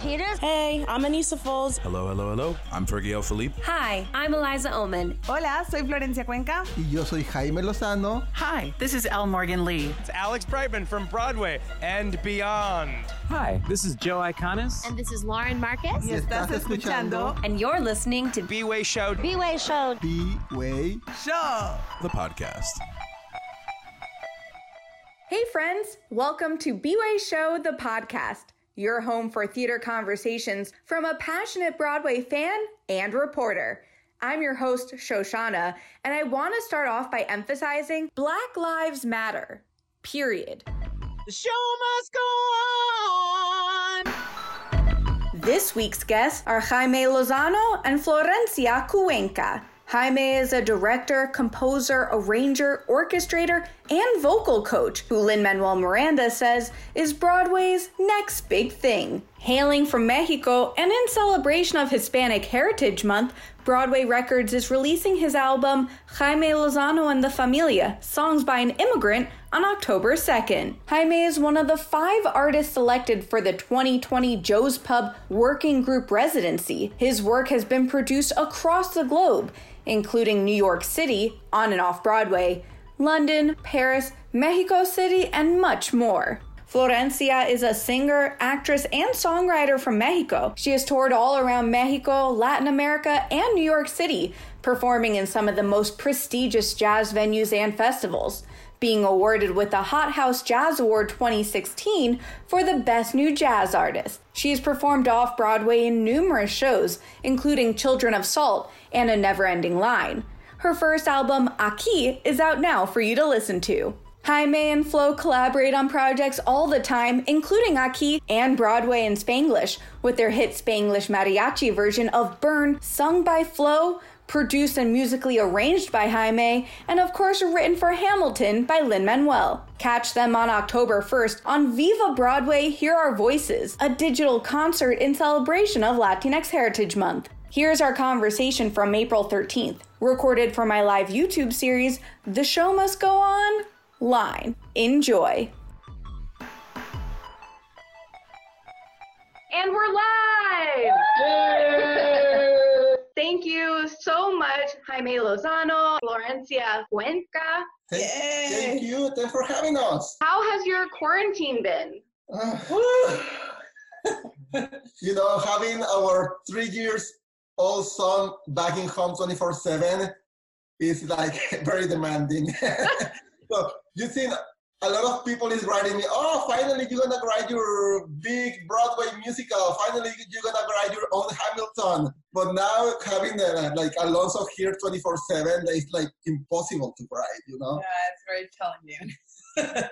Peters. Hey, I'm Anissa Foles. Hello, hello, hello. I'm Fergie L. Philippe. Hi, I'm Eliza Oman. Hola, soy Florencia Cuenca. Y yo soy Jaime Lozano. Hi, this is L. Morgan Lee. It's Alex Brightman from Broadway and beyond. Hi, this is Joe Iconis. And this is Lauren Marcus. Y estás escuchando. And you're listening to B-Way Show. B-Way Show. B-Way Show. The podcast. Hey, friends. Welcome to B-Way Show, the podcast, your home for theater conversations from a passionate Broadway fan and reporter. I'm your host, Shoshana, and I want to start off by emphasizing Black Lives Matter, period. The show must go on. This week's guests are Jaime Lozano and Florencia Cuenca. Jaime is a director, composer, arranger, orchestrator, and vocal coach who Lin Manuel Miranda says is Broadway's next big thing. Hailing from Mexico and in celebration of Hispanic Heritage Month, Broadway Records is releasing his album Jaime Lozano and the Familia Songs by an Immigrant on October 2nd. Jaime is one of the five artists selected for the 2020 Joe's Pub Working Group Residency. His work has been produced across the globe, including New York City, on and off Broadway, London, Paris, Mexico City, and much more. Florencia is a singer, actress, and songwriter from Mexico. She has toured all around Mexico, Latin America, and New York City, performing in some of the most prestigious jazz venues and festivals, being awarded with the Hot House Jazz Award 2016 for the Best New Jazz Artist. She has performed off Broadway in numerous shows, including Children of Salt and A Never Ending Line. Her first album, Aqui, is out now for you to listen to. Jaime and Flo collaborate on projects all the time, including Aqui and Broadway in Spanglish, with their hit Spanglish mariachi version of Burn, sung by Flo, produced and musically arranged by Jaime, and of course written for Hamilton by Lin Manuel. Catch them on October 1st on Viva Broadway Hear Our Voices, a digital concert in celebration of Latinx Heritage Month. Here's our conversation from April 13th, recorded for my live YouTube series, The Show Must Go On line. Enjoy. And we're live! Thank you so much, Jaime Lozano, Florencia Cuenca. Thank, thank you. Thanks for having us. How has your quarantine been? Uh, you know, having our three years old son back in home 24 7 is like very demanding. so you think a lot of people is writing me, oh, finally you're gonna write your big Broadway musical. Finally you're gonna write your own Hamilton. But now having the, like Alonso here 24 seven, it's like impossible to write, you know? Yeah, it's very challenging.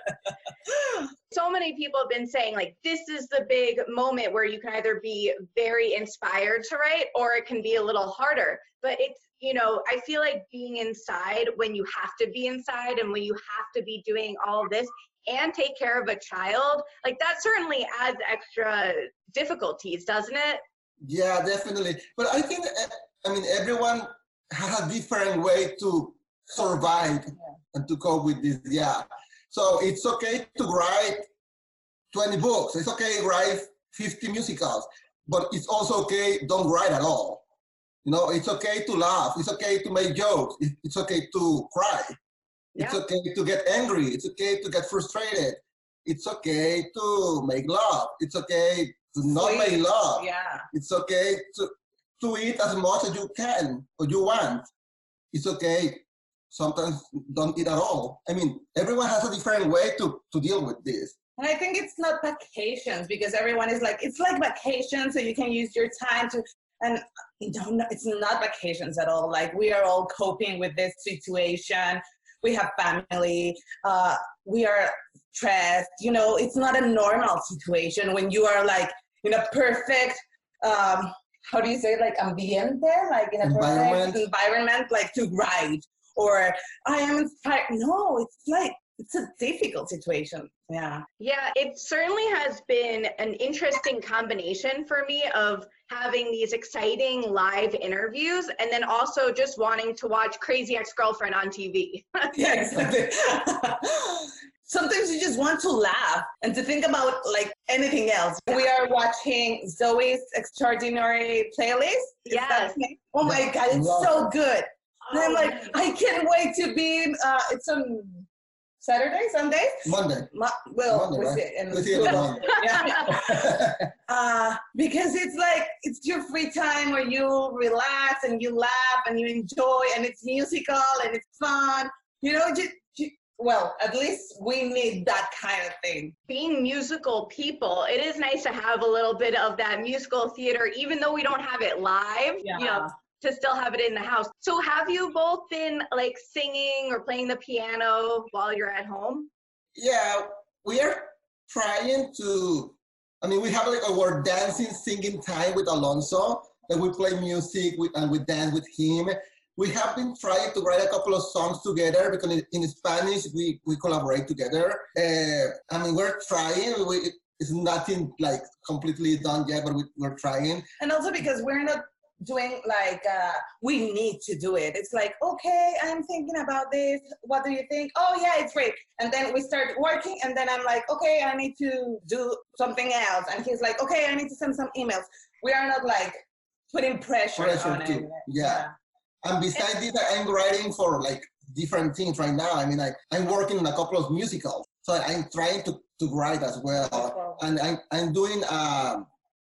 so many people have been saying like this is the big moment where you can either be very inspired to write or it can be a little harder. But it's you know i feel like being inside when you have to be inside and when you have to be doing all this and take care of a child like that certainly adds extra difficulties doesn't it? Yeah definitely. But i think eh, i mean everyone has a different way to survive yeah. and to cope with this yeah so it's okay to write 20 books. It's okay to write 50 musicals, but it's also okay don't write at all. You know, it's okay to laugh. It's okay to make jokes. It's okay to cry. Yeah. It's okay to get angry. It's okay to get frustrated. It's okay to make love. It's okay to not Sweet. make love. Yeah. It's okay to, to eat as much as you can or you want. It's okay sometimes don't eat at all. I mean, everyone has a different way to, to deal with this. And I think it's not vacations because everyone is like, it's like vacation, so you can use your time to, and you don't know, it's not vacations at all. Like we are all coping with this situation. We have family. Uh, we are stressed. You know, it's not a normal situation when you are like in a perfect, um, how do you say, like ambiente, like in a perfect environment, like to write or I am inspired. No, it's like it's a difficult situation. Yeah. Yeah, it certainly has been an interesting combination for me of having these exciting live interviews and then also just wanting to watch Crazy Ex Girlfriend on TV. yeah, exactly. Sometimes you just want to laugh and to think about like anything else. We are watching Zoey's Extraordinary Playlist. Yes. Oh my God, it's so good. And I'm like, I can't wait to be, uh, it's on Saturday, Sunday? Monday. Mo- well, Monday, right? it in We see it on Monday. yeah. uh, because it's like it's your free time where you relax and you laugh and you enjoy and it's musical and it's fun. You know, just, ju- well, at least we need that kind of thing. Being musical people, it is nice to have a little bit of that musical theater, even though we don't have it live. You know, to still have it in the house. So have you both been like singing or playing the piano while you're at home? Yeah, we are trying to. I mean, we have like our dancing, singing time with Alonso. That we play music with, and we dance with him. We have been trying to write a couple of songs together because in, in Spanish we, we collaborate together. Uh, I mean, we're trying. We, it's nothing like completely done yet, but we, we're trying. And also because we're not doing like uh, we need to do it. It's like, okay, I'm thinking about this. What do you think? Oh yeah, it's great. And then we start working, and then I'm like, okay, I need to do something else. And he's like, okay, I need to send some emails. We are not like putting pressure, Pressure on it. Yeah. And besides this, I'm writing for like different things right now. I mean, I, I'm working on a couple of musicals, so I'm trying to, to write as well. And I'm, I'm doing, um,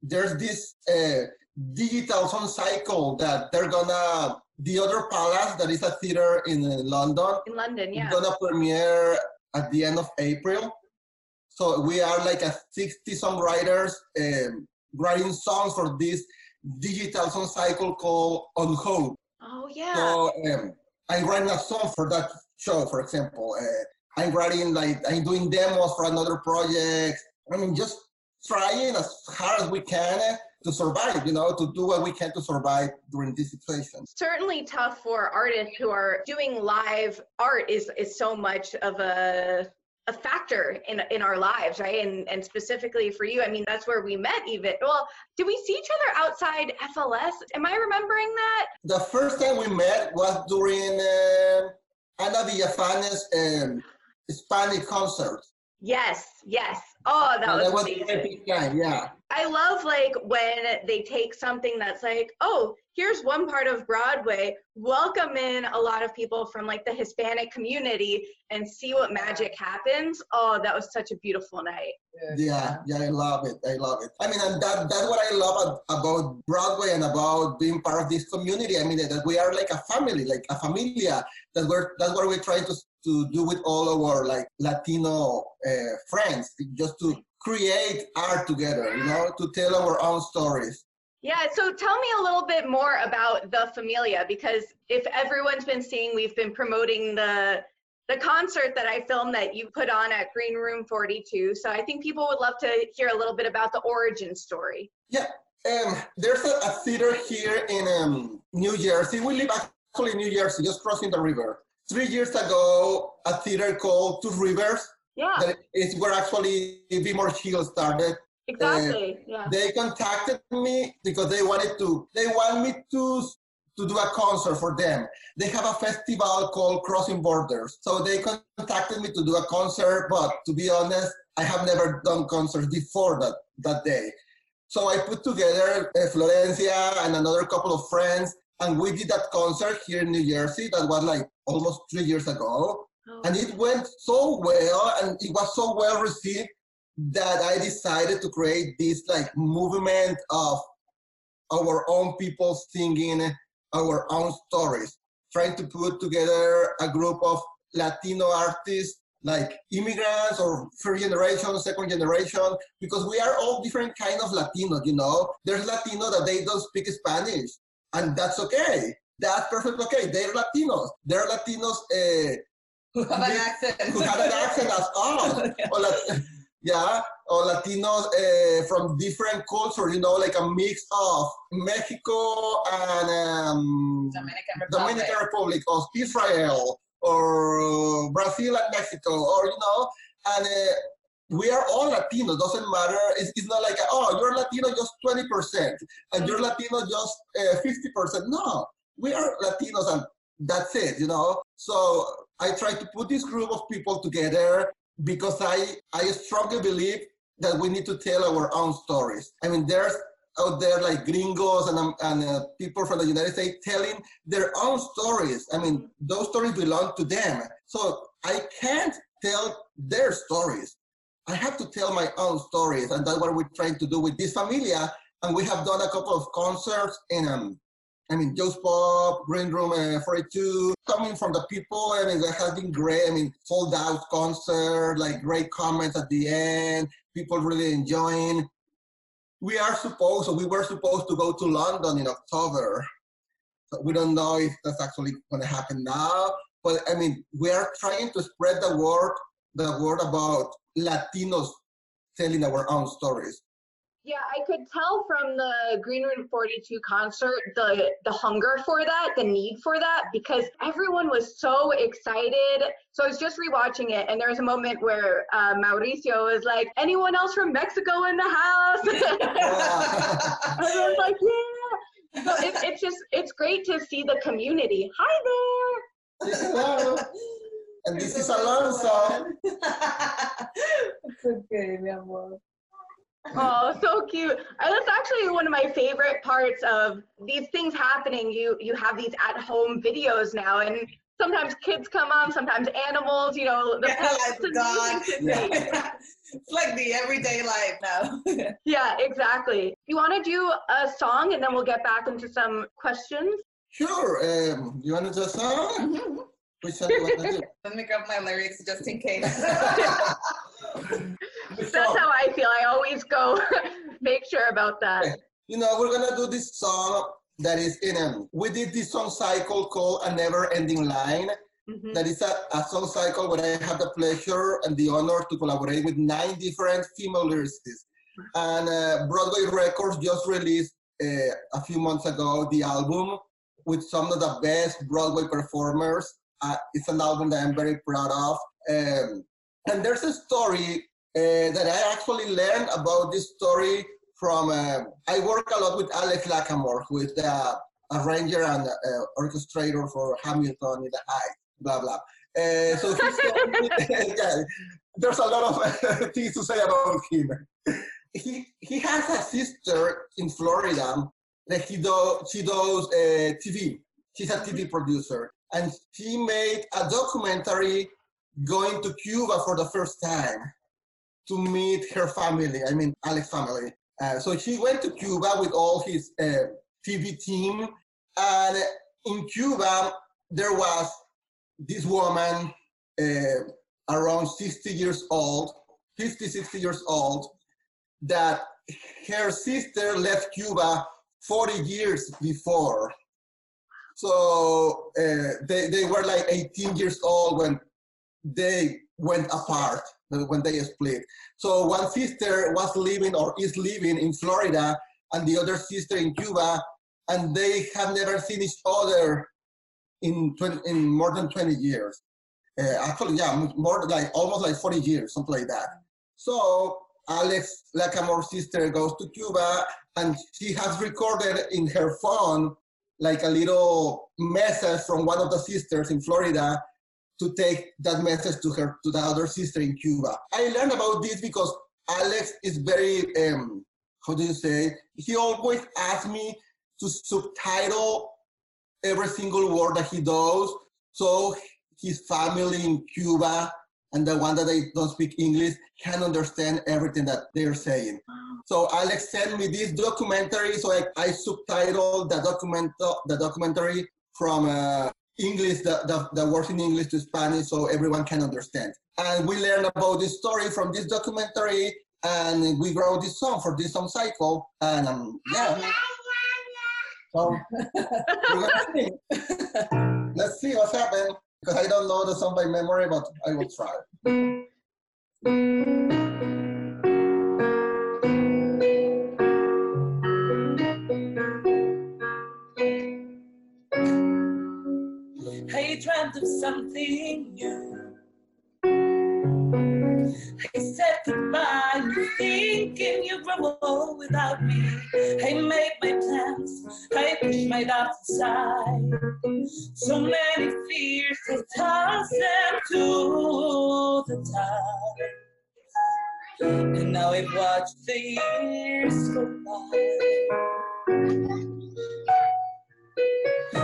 there's this uh, digital sound cycle that they're gonna, the other palace, that is a theater in uh, London, In London, yeah. gonna premiere at the end of April. So we are like a 60 songwriters um, writing songs for this digital song cycle called On Hope. Oh yeah. So um, I'm writing a song for that show, for example. Uh, I'm writing like I'm doing demos for another project. I mean, just trying as hard as we can uh, to survive. You know, to do what we can to survive during this situation. certainly tough for artists who are doing live art is is so much of a a factor in in our lives right and and specifically for you i mean that's where we met even well did we see each other outside fls am i remembering that The first time we met was during uh, Ana Villafañe's um, Spanish concert. yes yes oh that And was, that was amazing. epic time, yeah. I love like when they take something that's like, oh, here's one part of Broadway, welcome in a lot of people from like the Hispanic community and see what magic happens. Oh, that was such a beautiful night. Yeah, yeah, I love it. I love it. I mean, and that that's what I love about Broadway and about being part of this community. I mean, that we are like a family, like a familia. That we're that's what we're trying to to do with all our like Latino uh, friends, just to create art together. You know, to tell our own stories. Yeah, so tell me a little bit more about the Familia because if everyone's been seeing, we've been promoting the the concert that I filmed that you put on at Green Room 42. So I think people would love to hear a little bit about the origin story. Yeah, um, there's a, a theater here in um, New Jersey. We live actually in New Jersey, just crossing the river. Three years ago, a theater called Two Rivers. Yeah. Is where actually Be More Chill started. Exactly. Uh, yeah. They contacted me because they wanted to. They want me to to do a concert for them. They have a festival called Crossing Borders. So they contacted me to do a concert, but to be honest, I have never done concerts before that that day. So I put together uh, Florencia and another couple of friends, and we did that concert here in New Jersey. That was like almost three years ago, and it went so well, and it was so well received that I decided to create this like movement of our own people singing our own stories, trying to put together a group of Latino artists like immigrants or first generation, second generation, because we are all different kind of Latinos, you know. There's Latino that they don't speak Spanish, and that's okay. That's perfectly okay. They're Latinos. They're Latinos uh, who have an accent. Who have an accent as us. or Lat- yeah, or Latinos uh, from different cultures, you know, like a mix of Mexico and um, Dominican Republic. Dominican Republic, or Israel, or Brazil and Mexico, or you know, and uh, we are all Latino. Doesn't matter. It's, it's not like oh, you're Latino just twenty percent, and you're Latino just uh, fifty percent. No, we are Latinos, and that's it. You know. So I try to put this group of people together because I I strongly believe that we need to tell our own stories. I mean, there's out there like gringos and, um, and uh, people from the United States telling their own stories. I mean, those stories belong to them. So I can't tell their stories. I have to tell my own stories, and that's what we're trying to do with this familia. And we have done a couple of concerts in, um, I mean, Joe's Pub, Green Room uh, 42, coming from the people. I mean, that has been great. I mean, sold out concert, like great comments at the end, people really enjoying. We are supposed, we were supposed to go to London in October. So we don't know if that's actually going to happen now. But I mean, we are trying to spread the word, the word about Latinos telling our own stories. Yeah, I could tell from the Green Room 42 concert the the hunger for that, the need for that, because everyone was so excited. So I was just rewatching it, and there was a moment where uh, Mauricio was like, "Anyone else from Mexico in the house?" And I was like, "Yeah." So it, it's just it's great to see the community. Hi there. Hello. And this is Alonso. it's okay, mi amor. Oh, so cute. And that's actually one of my favorite parts of these things happening. You you have these at home videos now and sometimes kids come on, sometimes animals, you know, the yeah, like dogs. Yeah. it's like the everyday life now. yeah, exactly. You want to do a song and then we'll get back into some questions? Sure. Um, you want to do a song? Mm-hmm. Which song you want to do? Let me grab my lyrics just in case. That's how I feel. I always go make sure about that. You know, we're gonna do this song that is in a. We did this song cycle called "A Never Ending Line." Mm-hmm. That is a, a song cycle where I have the pleasure and the honor to collaborate with nine different female lyricists. And uh, Broadway Records just released uh, a few months ago the album with some of the best Broadway performers. Uh, it's an album that I'm very proud of. Um, and there's a story uh, that I actually learned about this story from, uh, I work a lot with Alex Lacamoire, who is the arranger and uh, orchestrator for Hamilton in the Heights, blah, blah. Uh, so yeah, there's a lot of things to say about him. He, he has a sister in Florida that he do, she does uh, TV. She's a TV producer. And he made a documentary going to Cuba for the first time to meet her family, I mean, Alex family. Uh, so he went to Cuba with all his uh, TV team. And in Cuba, there was this woman uh, around 60 years old, 50, 60 years old, that her sister left Cuba 40 years before. So uh, they, they were like 18 years old when they went apart when they split. So one sister was living or is living in Florida and the other sister in Cuba, and they have never seen each other in 20, in more than 20 years. Uh, actually, yeah, more like almost like 40 years, something like that. So Alex Lacamoire's sister goes to Cuba and she has recorded in her phone like a little message from one of the sisters in Florida to take that message to her to the other sister in Cuba. I learned about this because Alex is very um, how do you say? He always asks me to subtitle every single word that he does, so his family in Cuba and the one that they don't speak English can understand everything that they're saying. So Alex sent me this documentary, so I, I subtitled the document the documentary from uh, English, the, the, the words in English to Spanish so everyone can understand. And we learned about this story from this documentary and we wrote this song for this song cycle. And um, yeah. So we're gonna sing. Let's see what's happened because I don't know the song by memory, but I will try. I dreamt of something new. I said goodbye, you thinking you old without me. I made my plans, I pushed my doubts aside. So many fears, I tossed them to the tide. And now I've watched the years go by.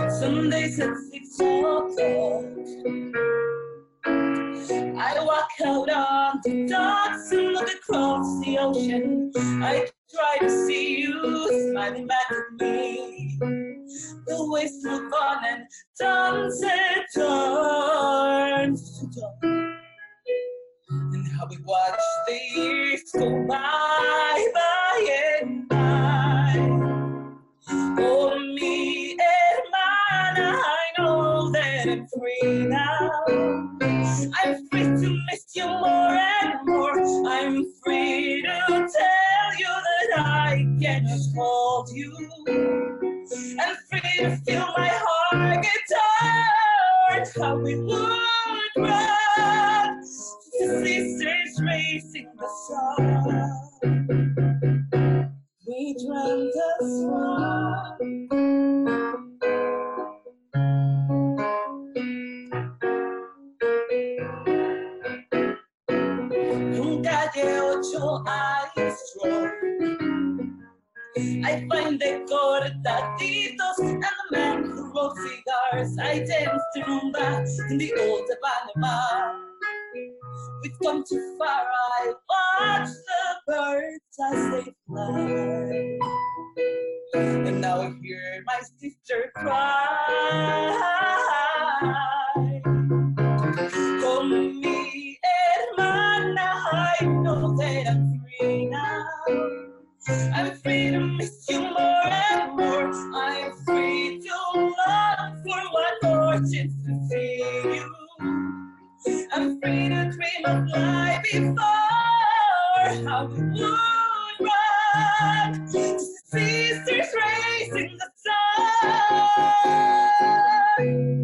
Some days at six o'clock, I walk out on the docks and look across the ocean. I try to see you smiling back at me. The waves move on and sunset turns to dawn. And how we watch the years go by, by and by. Oh, mi hermana, I know that I'm free now. I'm free to miss you more and more. I'm free to tell you that I can just hold you. And free to feel my heart get tired. How we would run. Sisters racing the sun. We dreamt the Un I find the cortaditos and the man who rolls cigars. I dance danced rumba in the old bar. We've come too far. I watch the birds as they fly. And now I hear my sister cry. I'm free to miss you more and more. I'm free to long for one more chance to see you. I'm free to dream of life before how we would run. Sisters racing the sun.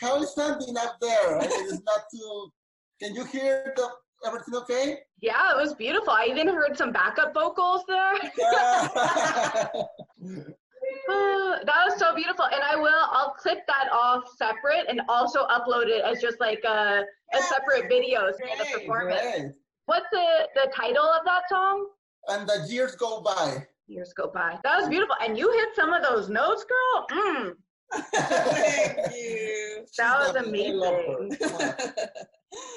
How is something up there? I mean, it's not too. Can you hear the everything okay? Yeah, it was beautiful. I even heard some backup vocals there. Oh, that was so beautiful. And I will, I'll clip that off separate and also upload it as just like a, a separate video for the performance. great. What's the, the title of that song? And the years go by. Years go by. That was beautiful. And you hit some of those notes, girl. Mm, Thank you. that was lovely. I amazing.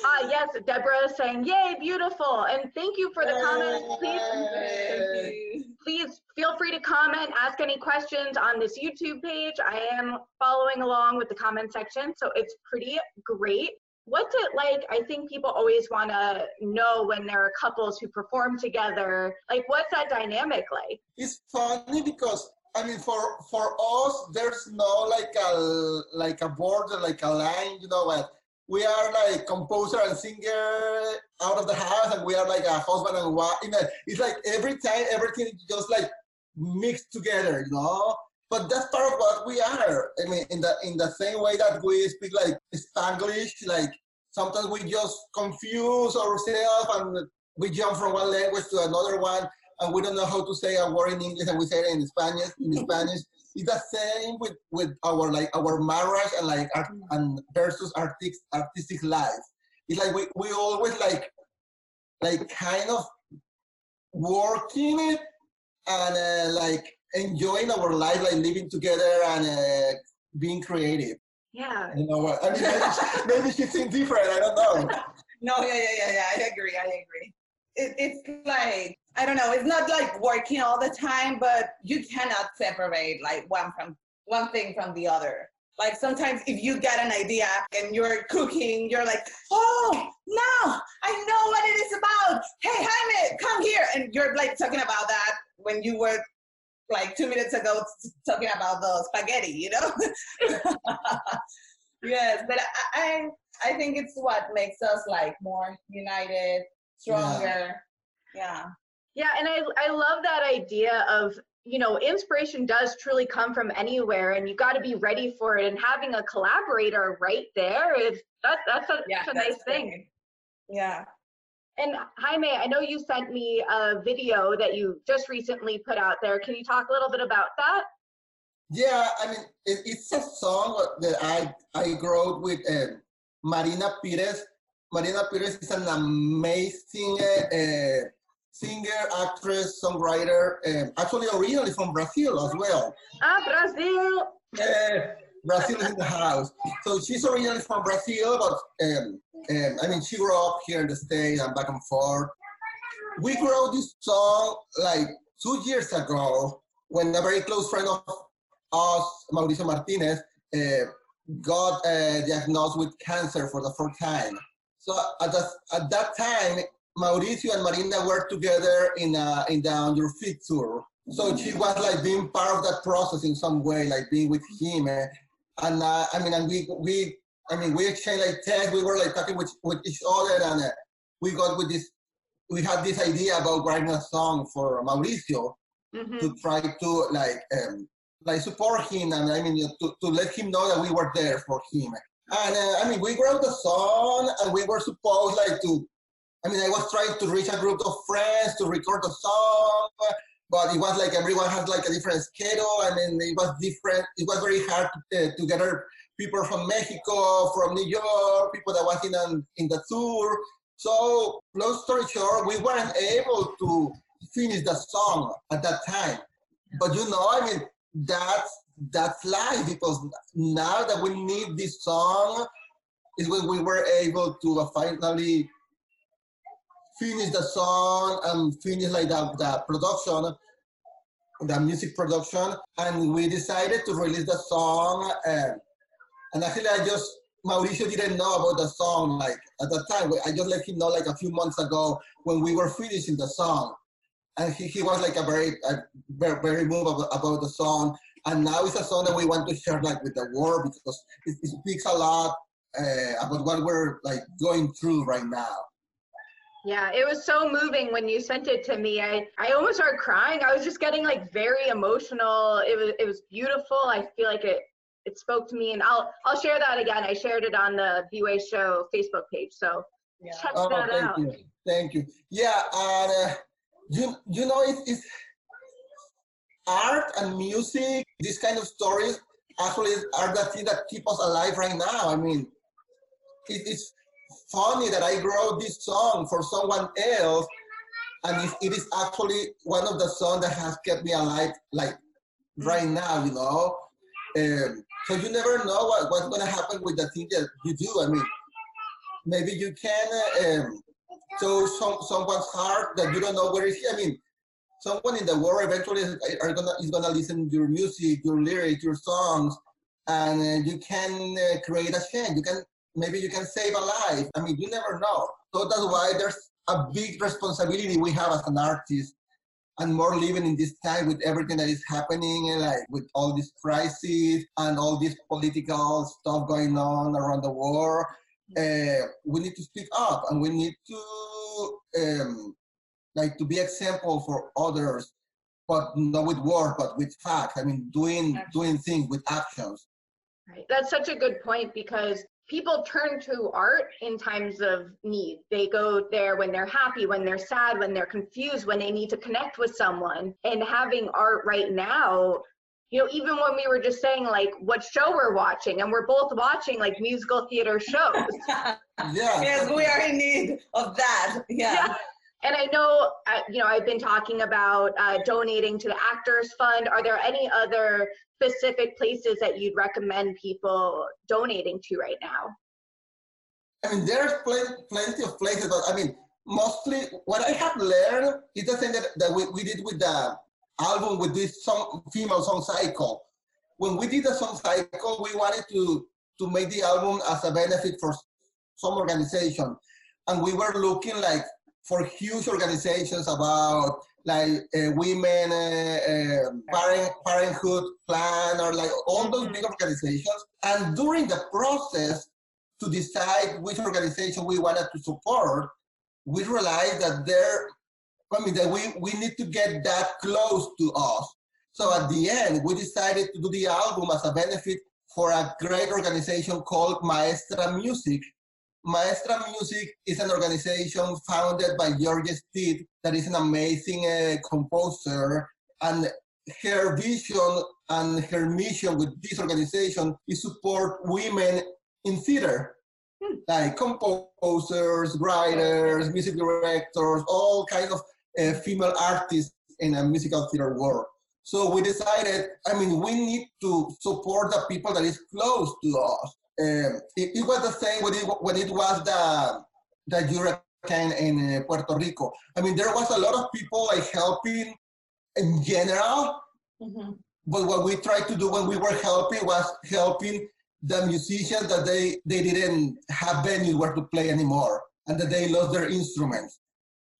Ah, yes, Deborah is saying, yay, beautiful. And thank you for the comments. Please please feel free to comment, ask any questions on this YouTube page. I am following along with the comment section, so it's pretty great. What's it like? I think people always want to know when there are couples who perform together. Like, what's that dynamic like? It's funny because I mean, for for us, there's no like a like a border, like a line, you know. But we are like composer and singer out of the house, and we are like a husband and wife. You know, it's like every time everything just like mixed together, you know. But that's part of what we are. I mean, in the in the same way that we speak like Spanglish, like sometimes we just confuse ourselves and we jump from one language to another one, and we don't know how to say a word in English, and we say it in Spanish. In Spanish, it's the same with with our like our marriage and like art, and versus artistic artistic life. It's like we we always like like kind of working it and uh, like enjoying our life, like living together and uh, being creative. Yeah. You know what? I mean, maybe, maybe she thinks different. I don't know. no, yeah, yeah, yeah, yeah. I agree. I agree. It, it's like I don't know. It's not like working all the time, but you cannot separate like one from one thing from the other. Like sometimes if you get an idea and you're cooking, you're like, oh, no, I know what it is about. Hey, Jaime, come here. And you're like talking about that when you were like two minutes ago talking about the spaghetti, you know? yes, but I, I, I think it's what makes us like more united, stronger. Yeah. Yeah, and I I love that idea of you know inspiration does truly come from anywhere, and you got to be ready for it. And having a collaborator right there is that that's a, yeah, a nice thing. Yeah. And Jaime, I know you sent me a video that you just recently put out there. Can you talk a little bit about that? Yeah, I mean, it, it's a song that I I wrote with uh, Marina Pires. Marina Pires is an amazing uh, singer, actress, songwriter, um, actually originally from Brazil as well. Ah, Brazil! Yeah, Brazil is in the house. So she's originally from Brazil, but um, um, I mean, she grew up here in the States and back and forth. We wrote this song like two years ago when a very close friend of us, Mauricio Martinez, uh, got uh, diagnosed with cancer for the first time. So at, the, at that time, Mauricio and Marina were together in a, in the On Your Feet tour. So she was like being part of that process in some way, like being with him. Eh? And uh, I mean, and we, we, I mean, we exchanged like texts. We were like talking with, with each other, and uh, we got with this. We had this idea about writing a song for Mauricio mm-hmm. to try to like, um, like support him, and I mean, to, to let him know that we were there for him. And uh, I mean, we wrote the song, and we were supposed like to I mean, I was trying to reach a group of friends to record a song, but it was like everyone had like a different schedule. I mean, it was different. It was very hard to, uh, to gather people from Mexico, from New York, people that was in, an, in the tour. So, long story short, we weren't able to finish the song at that time. But you know, I mean, that's that's life because now that we need this song is when we were able to uh, finally finish the song and finish like the, the production, the music production, and we decided to release the song. And, and actually, I just Mauricio didn't know about the song like at that time. I just let him know like a few months ago when we were finishing the song, and he, he was like a very a, very very moved about, about the song. And now it's a song that we want to share like with the world because it, it speaks a lot uh, about what we're like going through right now. Yeah, it was so moving when you sent it to me. I, I almost started crying. I was just getting like very emotional. It was it was beautiful. I feel like it it spoke to me and I'll I'll share that again. I shared it on the B-Way Show Facebook page. So yeah. check oh, that thank out. You. Thank you. Yeah, and uh, you you know it, it's art and music, these kind of stories actually are the thing that keep us alive right now. I mean, it, it's funny that I wrote this song for someone else, and it, it is actually one of the songs that has kept me alive, like right now, you know. Um, so you never know what, what's going to happen with the thing that you do. I mean, maybe you can um, show some, someone's heart that you don't know where is he. I mean, someone in the world eventually is, are gonna is gonna listen to your music, your lyrics, your songs, and uh, you can uh, create a change. You can maybe you can save a life. I mean, you never know. So that's why there's a big responsibility we have as an artist and more living in this time with everything that is happening, like with all these crises and all this political stuff going on around the world. uh, we need to speak up and we need to um, like to be example for others but not with words but with facts i mean doing doing things with actions right that's such a good point because people turn to art in times of need they go there when they're happy when they're sad when they're confused when they need to connect with someone and having art right now you know, even when we were just saying like what show we're watching, and we're both watching like musical theater shows. yeah. Yes, we are in need of that. Yeah. yeah. And I know, you know, I've been talking about uh, donating to the Actors Fund. Are there any other specific places that you'd recommend people donating to right now? I mean, there's plenty, plenty of places, but I mean, mostly what I have learned is the thing that, that we, we did with the album with this song, female song cycle. When we did the song cycle, we wanted to, to make the album as a benefit for some organization. And we were looking like for huge organizations about like uh, women, uh, uh, parent, parenthood plan, or like all those big organizations. And during the process to decide which organization we wanted to support, we realized that there I mean, that we, we need to get that close to us. So at the end, we decided to do the album as a benefit for a great organization called Maestra Music. Maestra Music is an organization founded by Georgia Stitt that is an amazing uh, composer and her vision and her mission with this organization is support women in theater hmm. like composers writers music directors all kinds of uh, female artists in a musical theater world. So we decided, I mean, we need to support the people that is close to us. Um, it, it, was the same when it, when it was the, the hurricane in uh, Puerto Rico. I mean, there was a lot of people like helping in general, mm-hmm. but what we tried to do when we were helping was helping the musicians that they, they didn't have venue where to play anymore and that they lost their instruments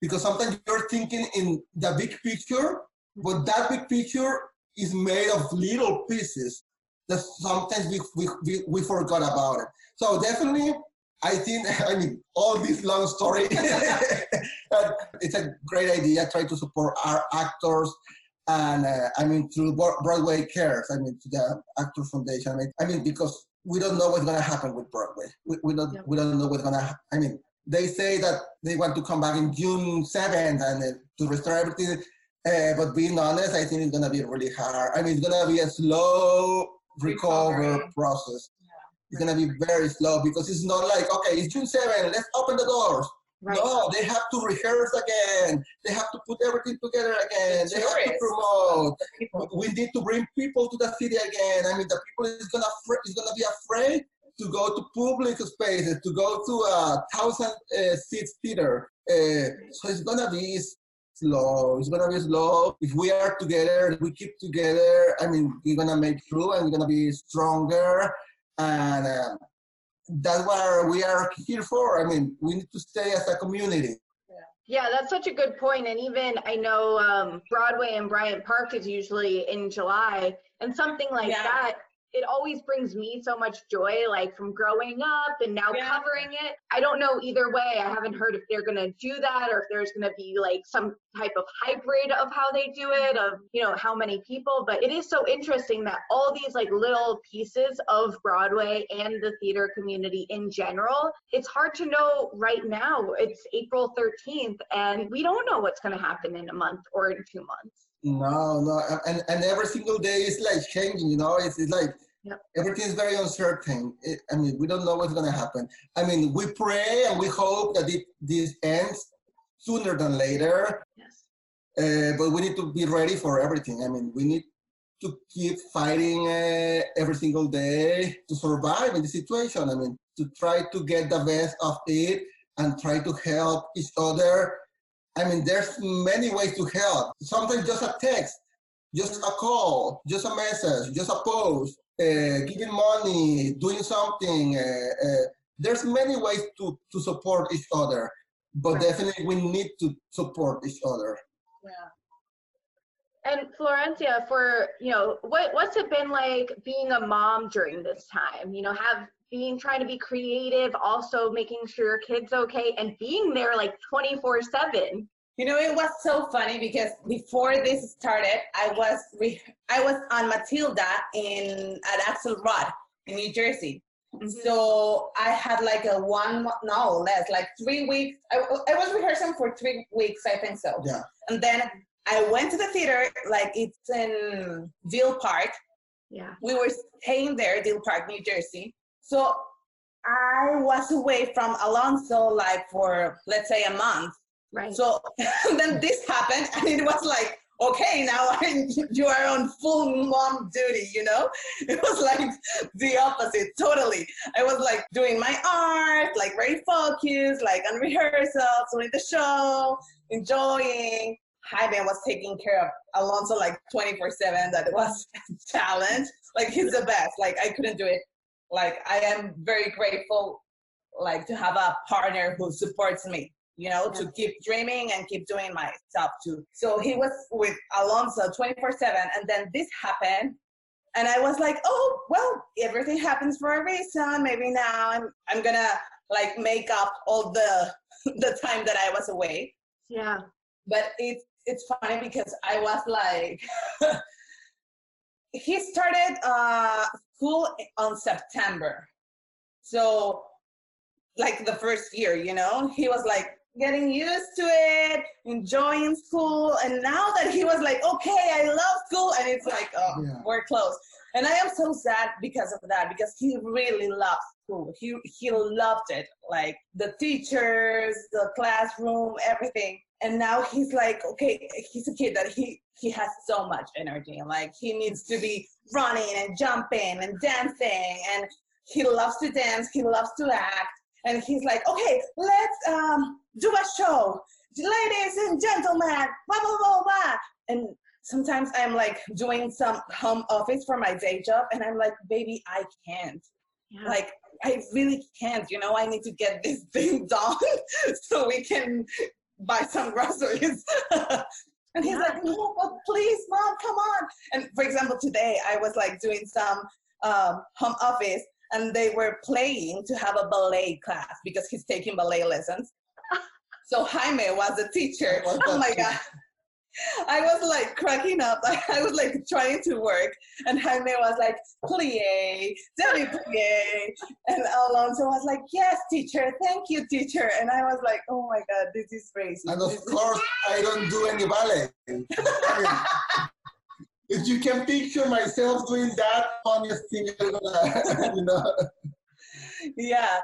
because sometimes you're thinking in the big picture, but that big picture is made of little pieces that sometimes we, we, we, we forgot about it. So definitely, I think, I mean, all this long story, it's a great idea. Try to support our actors. And uh, I mean, through Broadway Cares, I mean, to the Actor Foundation. I mean, I mean because we don't know what's going to happen with Broadway. We, we don't, we don't know what's going to, I mean, they say that they want to come back in June 7th and uh, to restore everything. Uh, but being honest, I think it's gonna be really hard. I mean, it's gonna be a slow recover process. It's gonna be very slow because it's not like okay, it's June 7, let's open the doors. Right. No, they have to rehearse again. They have to put everything together again. They have to promote. We need to bring people to the city again. I mean, the people is gonna is gonna be afraid to go to public spaces, to go to a thousand uh, seats theater. Uh, so it's gonna be slow. It's gonna be slow. If we are together, we keep together. I mean, we're gonna make through, and we're gonna be stronger. And uh, that's what we are here for. I mean, we need to stay as a community. Yeah, that's such a good point. And even I know um, Broadway and Bryant Park is usually in July, and something like yeah. that it always brings me so much joy, like from growing up and now yeah. covering it. I don't know either way. I haven't heard if they're going to do that or if there's going to be like some type of hybrid of how they do it, of, you know, how many people. But it is so interesting that all these like little pieces of Broadway and the theater community in general, it's hard to know right now. It's April 13th, and we don't know what's going to happen in a month or in two months. No, no, and and every single day is like changing. You know, it's, it's like yep. everything is very uncertain. It, I mean, we don't know what's gonna happen. I mean, we pray and we hope that it, this ends sooner than later. Yes. Uh, but we need to be ready for everything. I mean, we need to keep fighting uh, every single day to survive in the situation. I mean, to try to get the best of it and try to help each other I mean, there's many ways to help. Sometimes just a text, just a call, just a message, just a post, uh, giving money, doing something. Uh, uh, there's many ways to, to support each other, but right. definitely we need to support each other. Yeah. And Florencia, for you know, what what's it been like being a mom during this time? You know, have being trying to be creative, also making sure your kid's okay, and being there like 24 7. You know, it was so funny because before this started, I was re- I was on Matilda in at Axelrod in New Jersey. Mm-hmm. So I had like a one no less like three weeks. I, I was rehearsing for three weeks, I think so. Yeah. And then I went to the theater, like it's in Deal Park. Yeah. We were staying there, Deal Park, New Jersey. So I was away from Alonso like for let's say a month. Right. So then this happened, and it was like, okay, now you are on full mom duty, you know? It was like the opposite, totally. I was like doing my art, like very focused, like on rehearsals, doing the show, enjoying. Jaime was taking care of Alonso like 24 7. That was a challenge. Like he's the best. Like I couldn't do it. Like I am very grateful like to have a partner who supports me you know, to keep dreaming and keep doing my stuff too. So he was with Alonso 24 7. And then this happened. And I was like, oh, well, everything happens for a reason. Maybe now I'm, I'm going to like make up all the, the time that I was away. Yeah. But it's, it's funny because I was like, he started uh, school on September. So like the first year, you know, he was like, getting used to it, enjoying school. And now that he was like, okay, I love school, and it's like, oh, yeah. we're close. And I am so sad because of that, because he really loved school. He he loved it, like the teachers, the classroom, everything. And now he's like, okay, he's a kid that he he has so much energy, like he needs to be running and jumping and dancing, and he loves to dance. He loves to act and he's like, okay, let's um, do a show. Ladies and gentlemen, blah, blah, blah, blah. And sometimes I'm like doing some home office for my day job, and I'm like, baby, I can't. Yeah. Like, I really can't. You know, I need to get this thing done so we can buy some groceries. and he's yeah. like, no, but please, mom, come on. And for example, today I was like doing some um, home office and they were playing to have a ballet class because he's taking ballet lessons. So Jaime was the teacher. Oh my God. I was like cracking up. I was like trying to work, and Jaime was like, plie, demi plie. And Alonso was like, yes, teacher, thank you, teacher. And I was like, oh my God, this is crazy. And of course, I don't do any ballet. if you can picture myself doing that, funniest thing you know. Yeah.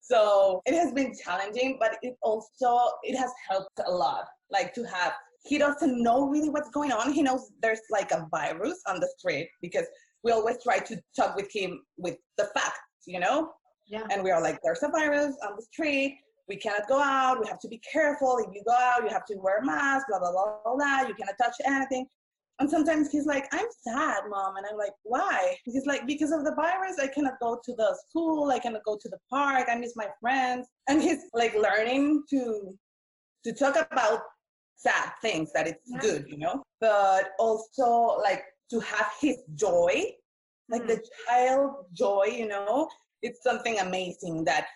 So it has been challenging, but it also it has helped a lot. Like to have he doesn't know really what's going on. He knows there's like a virus on the street because we always try to talk with him with the facts, you know? Yeah. And we are like, there's a virus on the street. We cannot go out. We have to be careful. If you go out, you have to wear a mask, blah, blah, blah, blah, blah. You cannot touch anything. And sometimes he's like, I'm sad, mom. And I'm like, why? He's like, because of the virus, I cannot go to the school, I cannot go to the park, I miss my friends. And he's like learning to to talk about sad things that it's yeah. good, you know? But also like to have his joy, like mm. the child joy, you know, it's something amazing that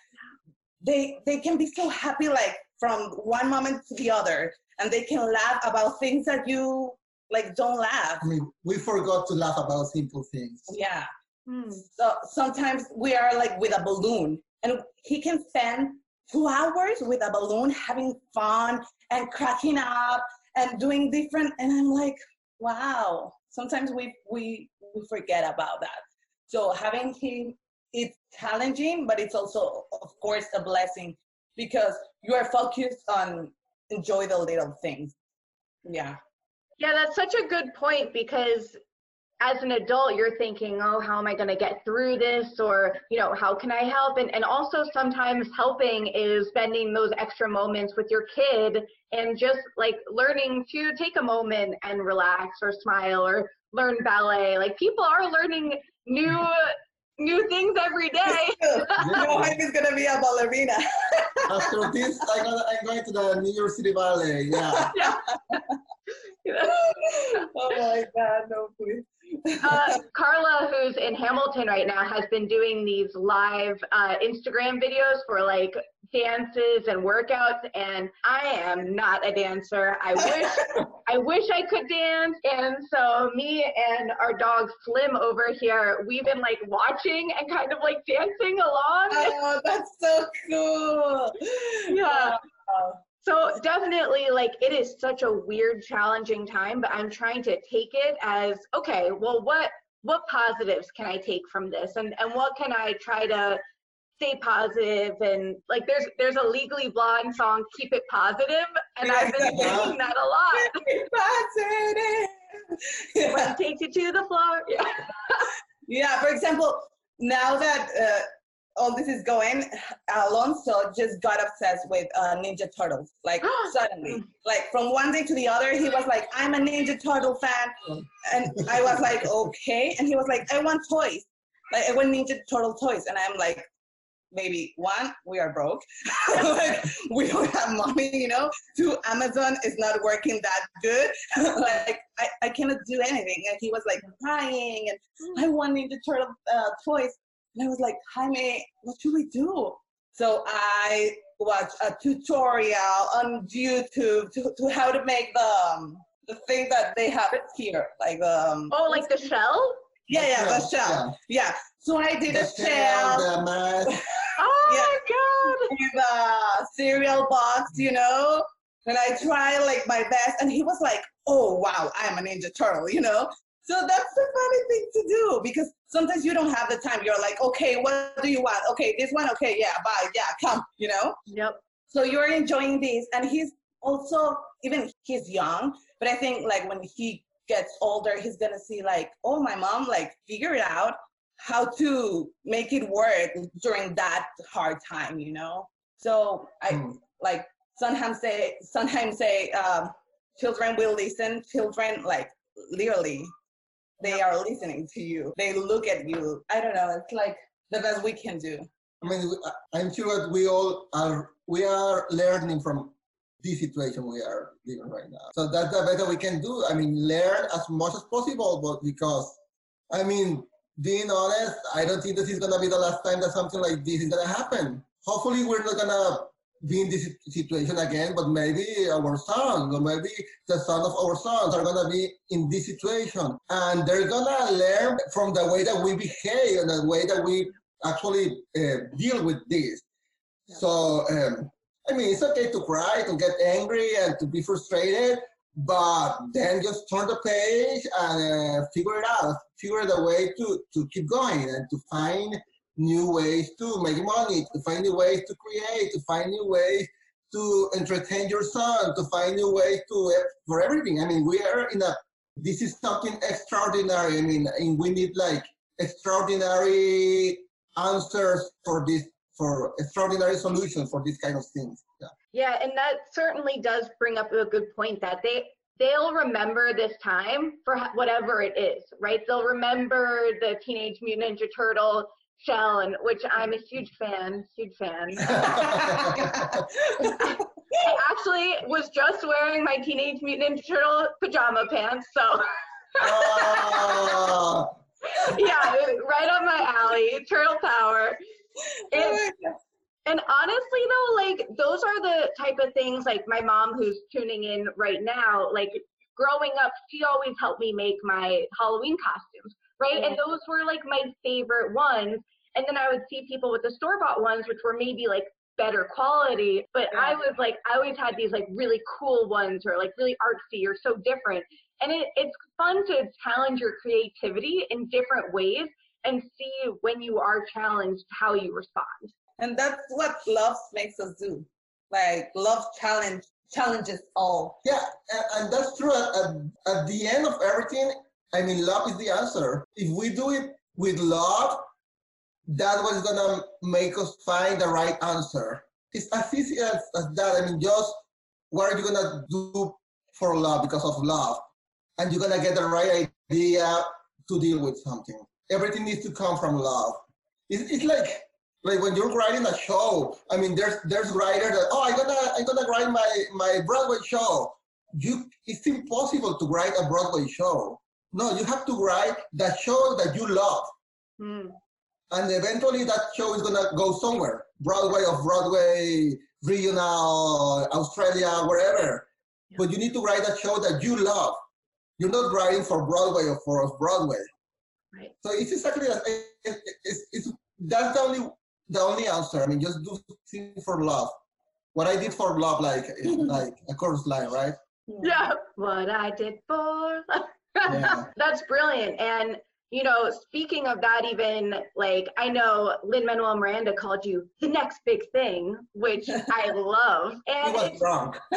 they they can be so happy like from one moment to the other and they can laugh about things that you like don't laugh. I mean, we forgot to laugh about simple things. Yeah. Hmm. So sometimes we are like with a balloon, and he can spend two hours with a balloon having fun and cracking up and doing different. And I'm like, wow. Sometimes we we we forget about that. So having him, it's challenging, but it's also, of course, a blessing because you are focused on enjoy the little things. Yeah. Yeah, that's such a good point because as an adult, you're thinking, oh, how am I going to get through this? Or, you know, how can I help? And, and also sometimes helping is spending those extra moments with your kid and just like learning to take a moment and relax or smile or learn ballet. Like people are learning new new things every day. no, Jaime is gonna be a ballerina. After this, I'm, gonna, I'm going to the New York City Ballet. Yeah. yeah. oh my God, no, please. Uh, Carla, who's in Hamilton right now, has been doing these live uh, Instagram videos for like dances and workouts and I am not a dancer. I wish I wish I could dance. And so me and our dog Slim over here, we've been like watching and kind of like dancing along. Oh, that's so cool. Yeah. So definitely like it is such a weird challenging time, but I'm trying to take it as okay, well what what positives can I take from this? And and what can I try to stay positive and like there's there's a legally blonde song keep it positive and i've been singing that a lot. Positive. Yeah. when it takes you to the floor yeah. Yeah for example now that uh, all this is going alonso just got obsessed with uh, ninja turtles like suddenly like from one day to the other he was like i'm a ninja turtle fan and i was like okay and he was like i want toys like I want Ninja Turtle toys, and I'm like, maybe one, we are broke. like, we don't have money, you know. Two, Amazon is not working that good. like I, I cannot do anything. And he was like crying and I wanted to turtle uh, toys. And I was like, Jaime, what should we do? So I watched a tutorial on YouTube to, to how to make the um, the thing that they have here, like um. Oh, like the shell. Yeah, yeah, the shell. Yeah. yeah. So I did the a shell. shell Oh yeah. my god! With a cereal box, you know. And I tried like my best, and he was like, "Oh wow, I'm a Ninja Turtle," you know. So that's the funny thing to do because sometimes you don't have the time. You're like, "Okay, what do you want? Okay, this one. Okay, yeah, bye, yeah, come," you know. Yep. So you're enjoying this, and he's also even he's young, but I think like when he gets older, he's gonna see like, "Oh, my mom like figured out how to make it work during that hard time, you know? So I mm. like sometimes say, sometimes say, um, children will listen, children like literally, they are listening to you. They look at you. I don't know. It's like the best we can do. I mean, I'm sure that we all are, we are learning from this situation we are living right now. So that's the better we can do. I mean, learn as much as possible, but because, I mean, being honest, I don't think this is gonna be the last time that something like this is gonna happen. Hopefully, we're not gonna be in this situation again, but maybe our sons or maybe the sons of our sons are gonna be in this situation, and they're gonna learn from the way that we behave and the way that we actually uh, deal with this. Yeah. So, um, I mean, it's okay to cry, to get angry, and to be frustrated, but then just turn the page and uh, figure it out figure the way to to keep going and to find new ways to make money to find new ways to create to find new ways to entertain your son to find new ways to for everything. I mean we are in a this is something extraordinary. I mean and we need like extraordinary answers for this for extraordinary solutions for these kind of things. Yeah. Yeah, and that certainly does bring up a good point that they they'll remember this time for whatever it is, right? They'll remember the Teenage Mutant Ninja Turtle shell, which I'm a huge fan, huge fan. I actually was just wearing my Teenage Mutant Ninja Turtle pajama pants, so. oh. yeah, right up my alley. Turtle power. It, oh and honestly though, like those are the type of things like my mom who's tuning in right now, like growing up, she always helped me make my Halloween costumes, right? Mm-hmm. And those were like my favorite ones. And then I would see people with the store bought ones, which were maybe like better quality. But yeah. I was like, I always had these like really cool ones or like really artsy or so different. And it, it's fun to challenge your creativity in different ways and see when you are challenged how you respond. And that's what love makes us do. Like love challenge challenges all. Yeah, and, and that's true. At, at, at the end of everything, I mean, love is the answer. If we do it with love, that's what's gonna make us find the right answer. It's as easy as, as that. I mean, just what are you gonna do for love because of love? And you're gonna get the right idea to deal with something. Everything needs to come from love. It's, it's like like when you're writing a show i mean there's there's writers that oh i'm gonna i'm gonna write my my broadway show you it's impossible to write a broadway show No, you have to write the show that you love. Mm. And eventually that show is gonna go somewhere. Broadway or Broadway, regional, Australia, wherever. Yeah. But you need to write a show that you love. You're not writing for Broadway or for off Broadway. Right. So it's exactly it's, it's, it's, that's the only the only answer. I mean, just do things for love. What I did for love, like like a chorus line, right? Yeah. What I did for. Yeah. That's brilliant. And you know, speaking of that, even like I know Lin Manuel Miranda called you the next big thing, which I love. And he was drunk.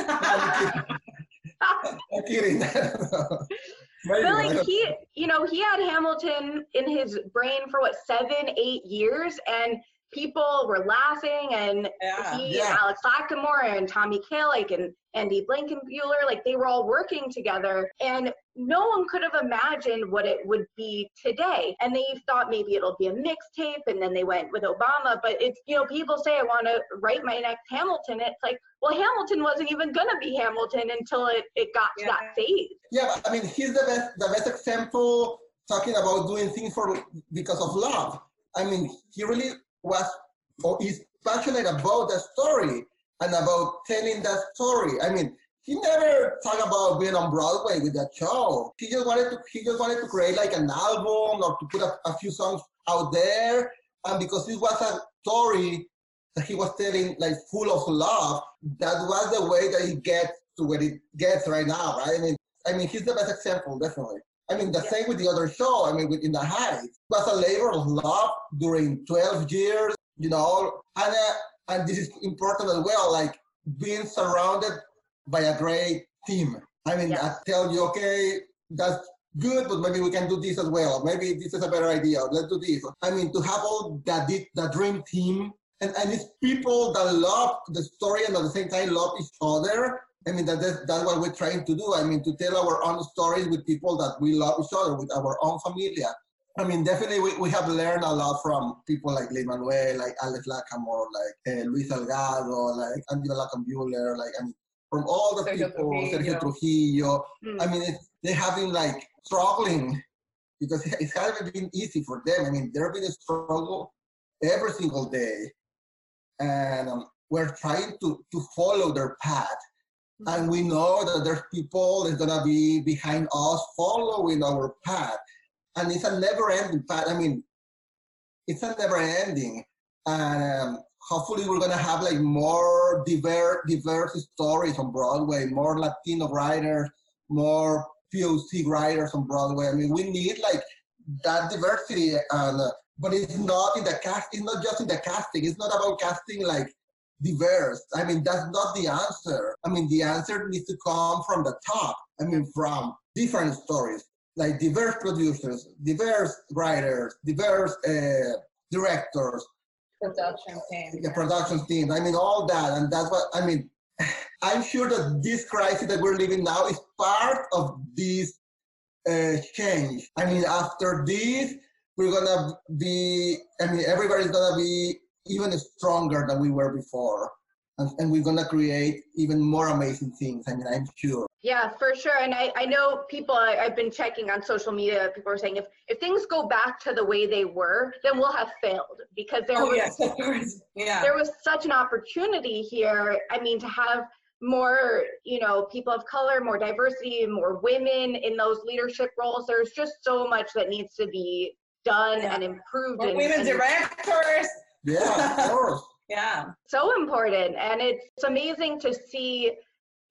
I'm kidding. but like he, you know, he had Hamilton in his brain for what seven, eight years, and people were laughing, and yeah. he, yeah. and Alex Lacamoire, and Tommy Kail, and Andy Blankenbuehler, like they were all working together, and no one could have imagined what it would be today. And they thought maybe it'll be a mixtape, and then they went with Obama. But it's, you know, people say, I want to write my next Hamilton. It's like, well, Hamilton wasn't even going to be Hamilton until it, it got yeah. to that phase. Yeah, I mean, he's the best, the best example talking about doing things for because of love. I mean, he really was, or is passionate about the story and about telling that story. I mean, he never talked about being on Broadway with that show. He just wanted to he just wanted to create like an album or to put a, a few songs out there. And because this was a story that he was telling like full of love, that was the way that he gets to where it gets right now, right? I mean, I mean, he's the best example, definitely. I mean, the yeah. same with the other show. I mean, with In the Heights, it was a labor of love during 12 years, you know, and uh, and this is important as well, like being surrounded by a great team. I mean, yeah. I tell you, okay, that's good, but maybe we can do this as well. Maybe this is a better idea. Let's do this. I mean, to have all that the dream team and, and it's people that love the story and at the same time love each other. I mean, that, that's, that's what we're trying to do. I mean, to tell our own stories with people that we love each other, with our own familia. I mean, definitely we, we have learned a lot from people like Lin Manuel, like Alex Lacamoire, like uh, Luis Salgado, like Angela Blankenbuehler, like I mean, from all the Sergio people, Trujillo. Sergio Trujillo. Mm. I mean, they have been like struggling because it hasn't been easy for them. I mean, there have been a struggle every single day, and um, we're trying to to follow their path. And we know that there's people that's gonna be behind us following our path and it's a never-ending path. I mean, it's a never-ending, and um, hopefully we're gonna have like more diverse diverse stories on Broadway, more Latino writers, more POC writers on Broadway. I mean, we need like that diversity, and uh, but it's not in the cast. It's not just in the casting. It's not about casting like diverse. I mean, that's not the answer. I mean, the answer needs to come from the top. I mean, from different stories like diverse producers, diverse writers, diverse uh, directors, production team, the production team. I mean, all that, and that's what I mean. I'm sure that this crisis that we're living now is part of this uh, change. I mean, after this, we're gonna be. I mean, everybody's gonna be even stronger than we were before and, and we're going to create even more amazing things. I mean, I'm sure. Yeah, for sure. And I, I know people, I, have been checking on social media, people are saying if, if things go back to the way they were, then we'll have failed because there, oh, was, yes, of course. Yeah. there was such an opportunity here. I mean, to have more, you know, people of color, more diversity, more women in those leadership roles. There's just so much that needs to be done yeah. and improved. More and, women and directors. Yeah, of course. Yeah. So important. And it's, it's amazing to see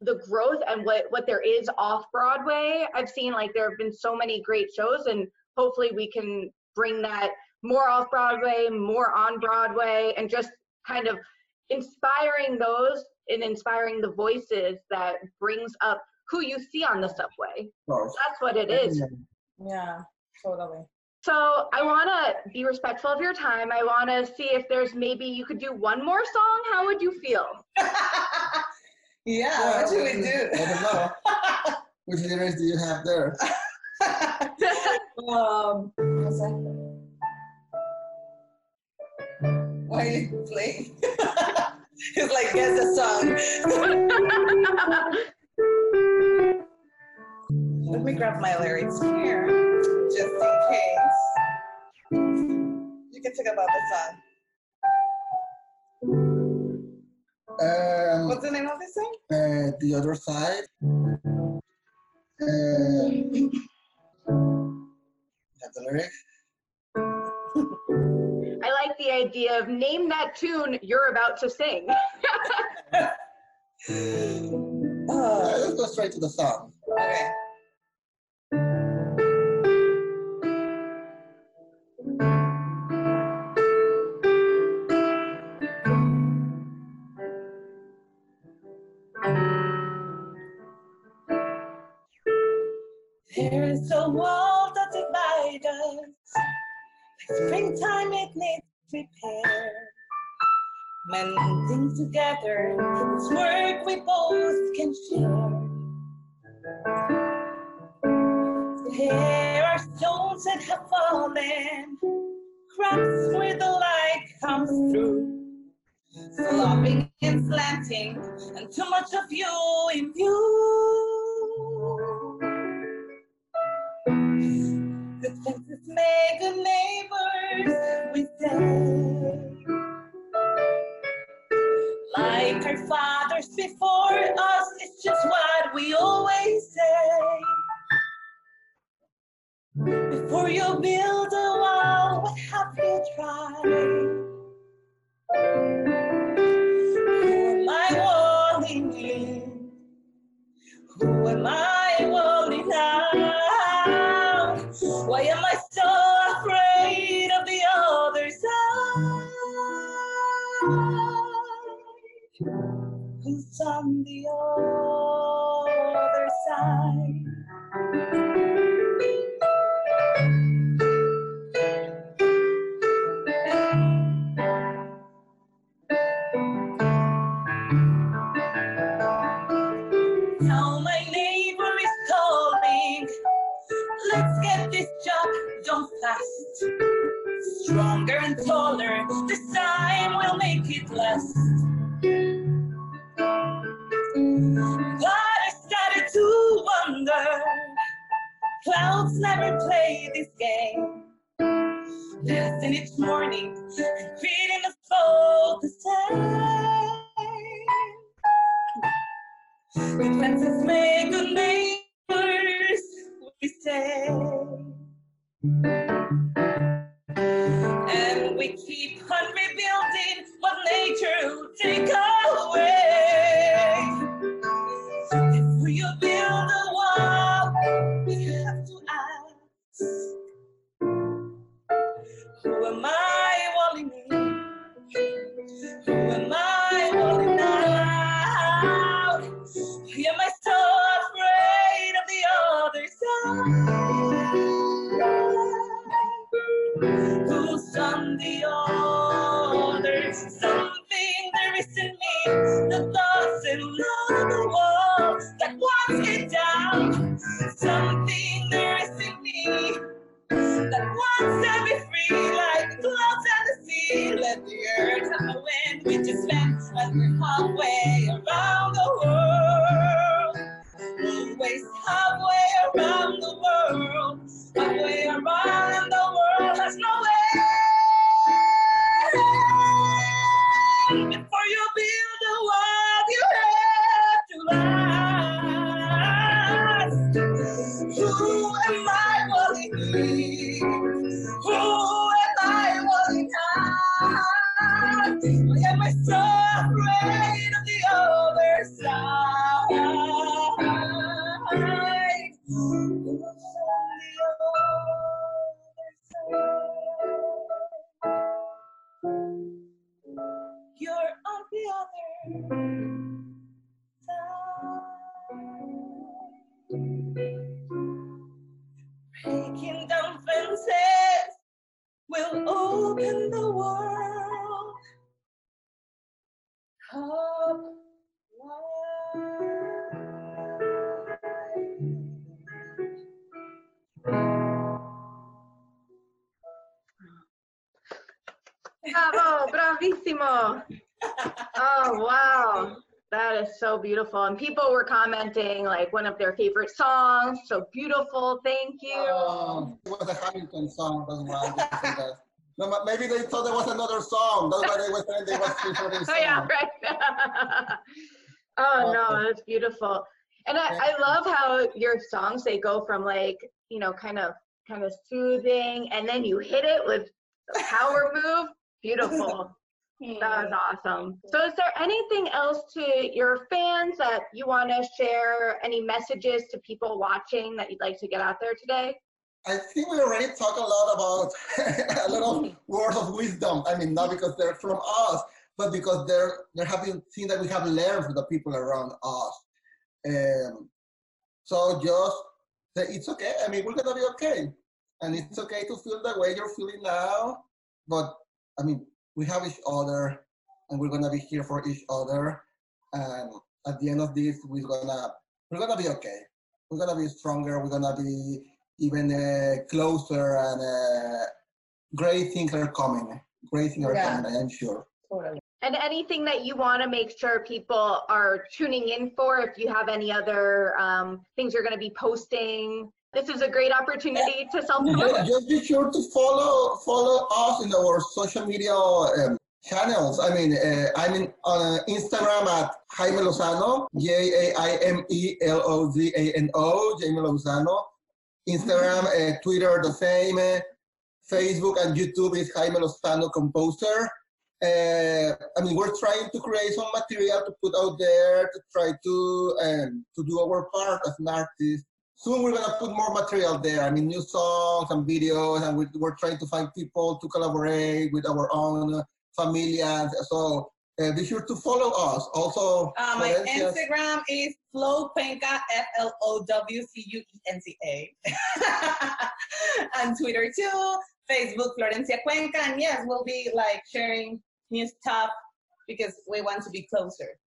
the growth and what, what there is off Broadway. I've seen like there have been so many great shows, and hopefully we can bring that more off Broadway, more on Broadway, and just kind of inspiring those and inspiring the voices that brings up who you see on the subway. That's what it is. Yeah, totally. So I want to be respectful of your time. I want to see if there's maybe you could do one more song. How would you feel? yeah, what should we do? I don't know. Which lyrics do you have there? um, Why are you playing? it's like, guess a song. Let me grab my lyrics here, just in case. You can talk about the song. Um, What's the name of the song? uh, the other side. Uh, have the lyrics? I like the idea of name that tune you're about to sing. Uh, let's go straight to the song. Okay. There is a wall that divides us. Like springtime, it needs repair. Mending together, it's work we both can share. There are stones that have fallen, cracks where the light comes through. Slopping and slanting, and too much of you in view. Good fences make good neighbors, we say. Like our fathers before us, it's just what we always say. Before you build a wall, what have you tried? It. But I started to wonder. Clouds never play this game. Bravo, bravissimo. Oh, wow. That is so beautiful. And people were commenting like one of their favorite songs. So beautiful. Thank you. Oh, it was a Hamilton song. That's why. No, maybe they thought there was another song. That's why they were saying they was featuring Oh yeah, right. oh no, that's beautiful. And I, I love how your songs they go from like, you know, kind of kind of soothing and then you hit it with a power move. Beautiful. That was awesome. So, is there anything else to your fans that you want to share? Any messages to people watching that you'd like to get out there today? I think we already talked a lot about a lot of words of wisdom. I mean, not because they're from us, but because they're they're having things that we have learned from the people around us. Um, so just say it's okay. I mean, we're gonna be okay, and it's okay to feel the way you're feeling now. But I mean, we have each other and we're gonna be here for each other and at the end of this we're gonna we're gonna be okay. We're gonna be stronger we're gonna be even uh, closer and uh, great things are coming. Great things are yeah. coming i'm sure. Totally. And anything that you want to make sure people are tuning in for if you have any other um, things you're going to be posting this is a great opportunity to self promote. Just be sure to follow follow us in our social media um, channels. I mean, uh, I'm in, on Instagram at Jaime Lozano, J A I M E L O Z A N O, Jaime Lozano. Instagram, uh, Twitter, the same. Uh, Facebook and YouTube is Jaime Lozano Composer. Uh, I mean, we're trying to create some material to put out there to try to um, to do our part as an artist soon we're gonna put more material there. I mean, new songs and videos, and we, are trying to find people to collaborate with our own familias. So uh, be sure to follow us. Also, uh, my Instagram is Flo Cuenca, F L O W C U E N C A, and Twitter too. Facebook Florencia Cuenca, and yes, we'll be like sharing new stuff because we want to be closer.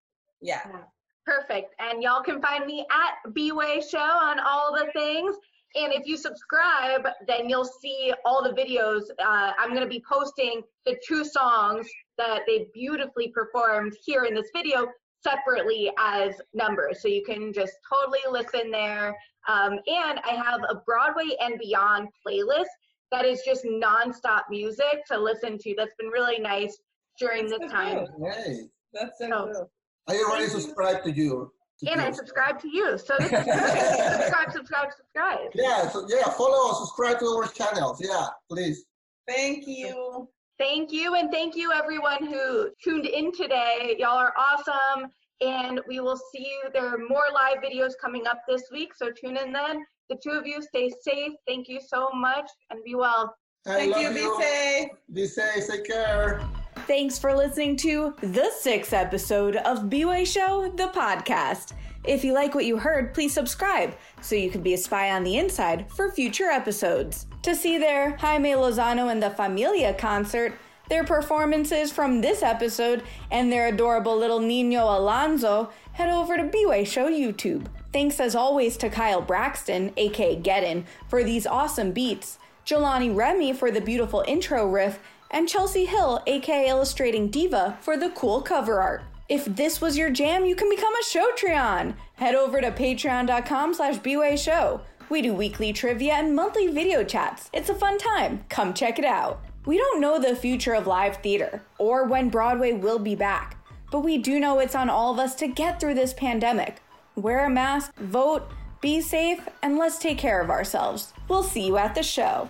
Yeah. yeah. Perfect. And y'all can find me at B-Way Show on all the things. And if you subscribe, then you'll see all the videos. Uh, I'm going to be posting the two songs that they beautifully performed here in this video separately as numbers. So you can just totally listen there. Um, and I have a Broadway and Beyond playlist that is just nonstop music to listen to. That's been really nice during this time. Hey. That's so, so cool. I already subscribed to you. To and I subscribe to you. So this is subscribe, subscribe, subscribe. Yeah, so yeah, follow, subscribe to our channels. Yeah, please. Thank you. Thank you, and thank you everyone who tuned in today. Y'all are awesome, and we will see you. There are more live videos coming up this week, so tune in then. The two of you stay safe. Thank you so much, and be well. I thank you. Be safe. Be safe. Take care. Thanks for listening to the sixth episode of B-Way Show, the podcast. If you like what you heard, please subscribe so you can be a spy on the inside for future episodes. To see their Jaime Lozano and the Familia concert, their performances from this episode, and their adorable little Nino Alonso, head over to B-Way Show YouTube. Thanks as always to Kyle Braxton, aka Geddon, for these awesome beats, Jelani Remy for the beautiful intro riff, and Chelsea Hill, aka Illustrating Diva, for the cool cover art. If this was your jam, you can become a Showtreon. Head over to patreon.com slash show. We do weekly trivia and monthly video chats. It's a fun time. Come check it out. We don't know the future of live theater or when Broadway will be back, but we do know it's on all of us to get through this pandemic. Wear a mask, vote, be safe, and let's take care of ourselves. We'll see you at the show.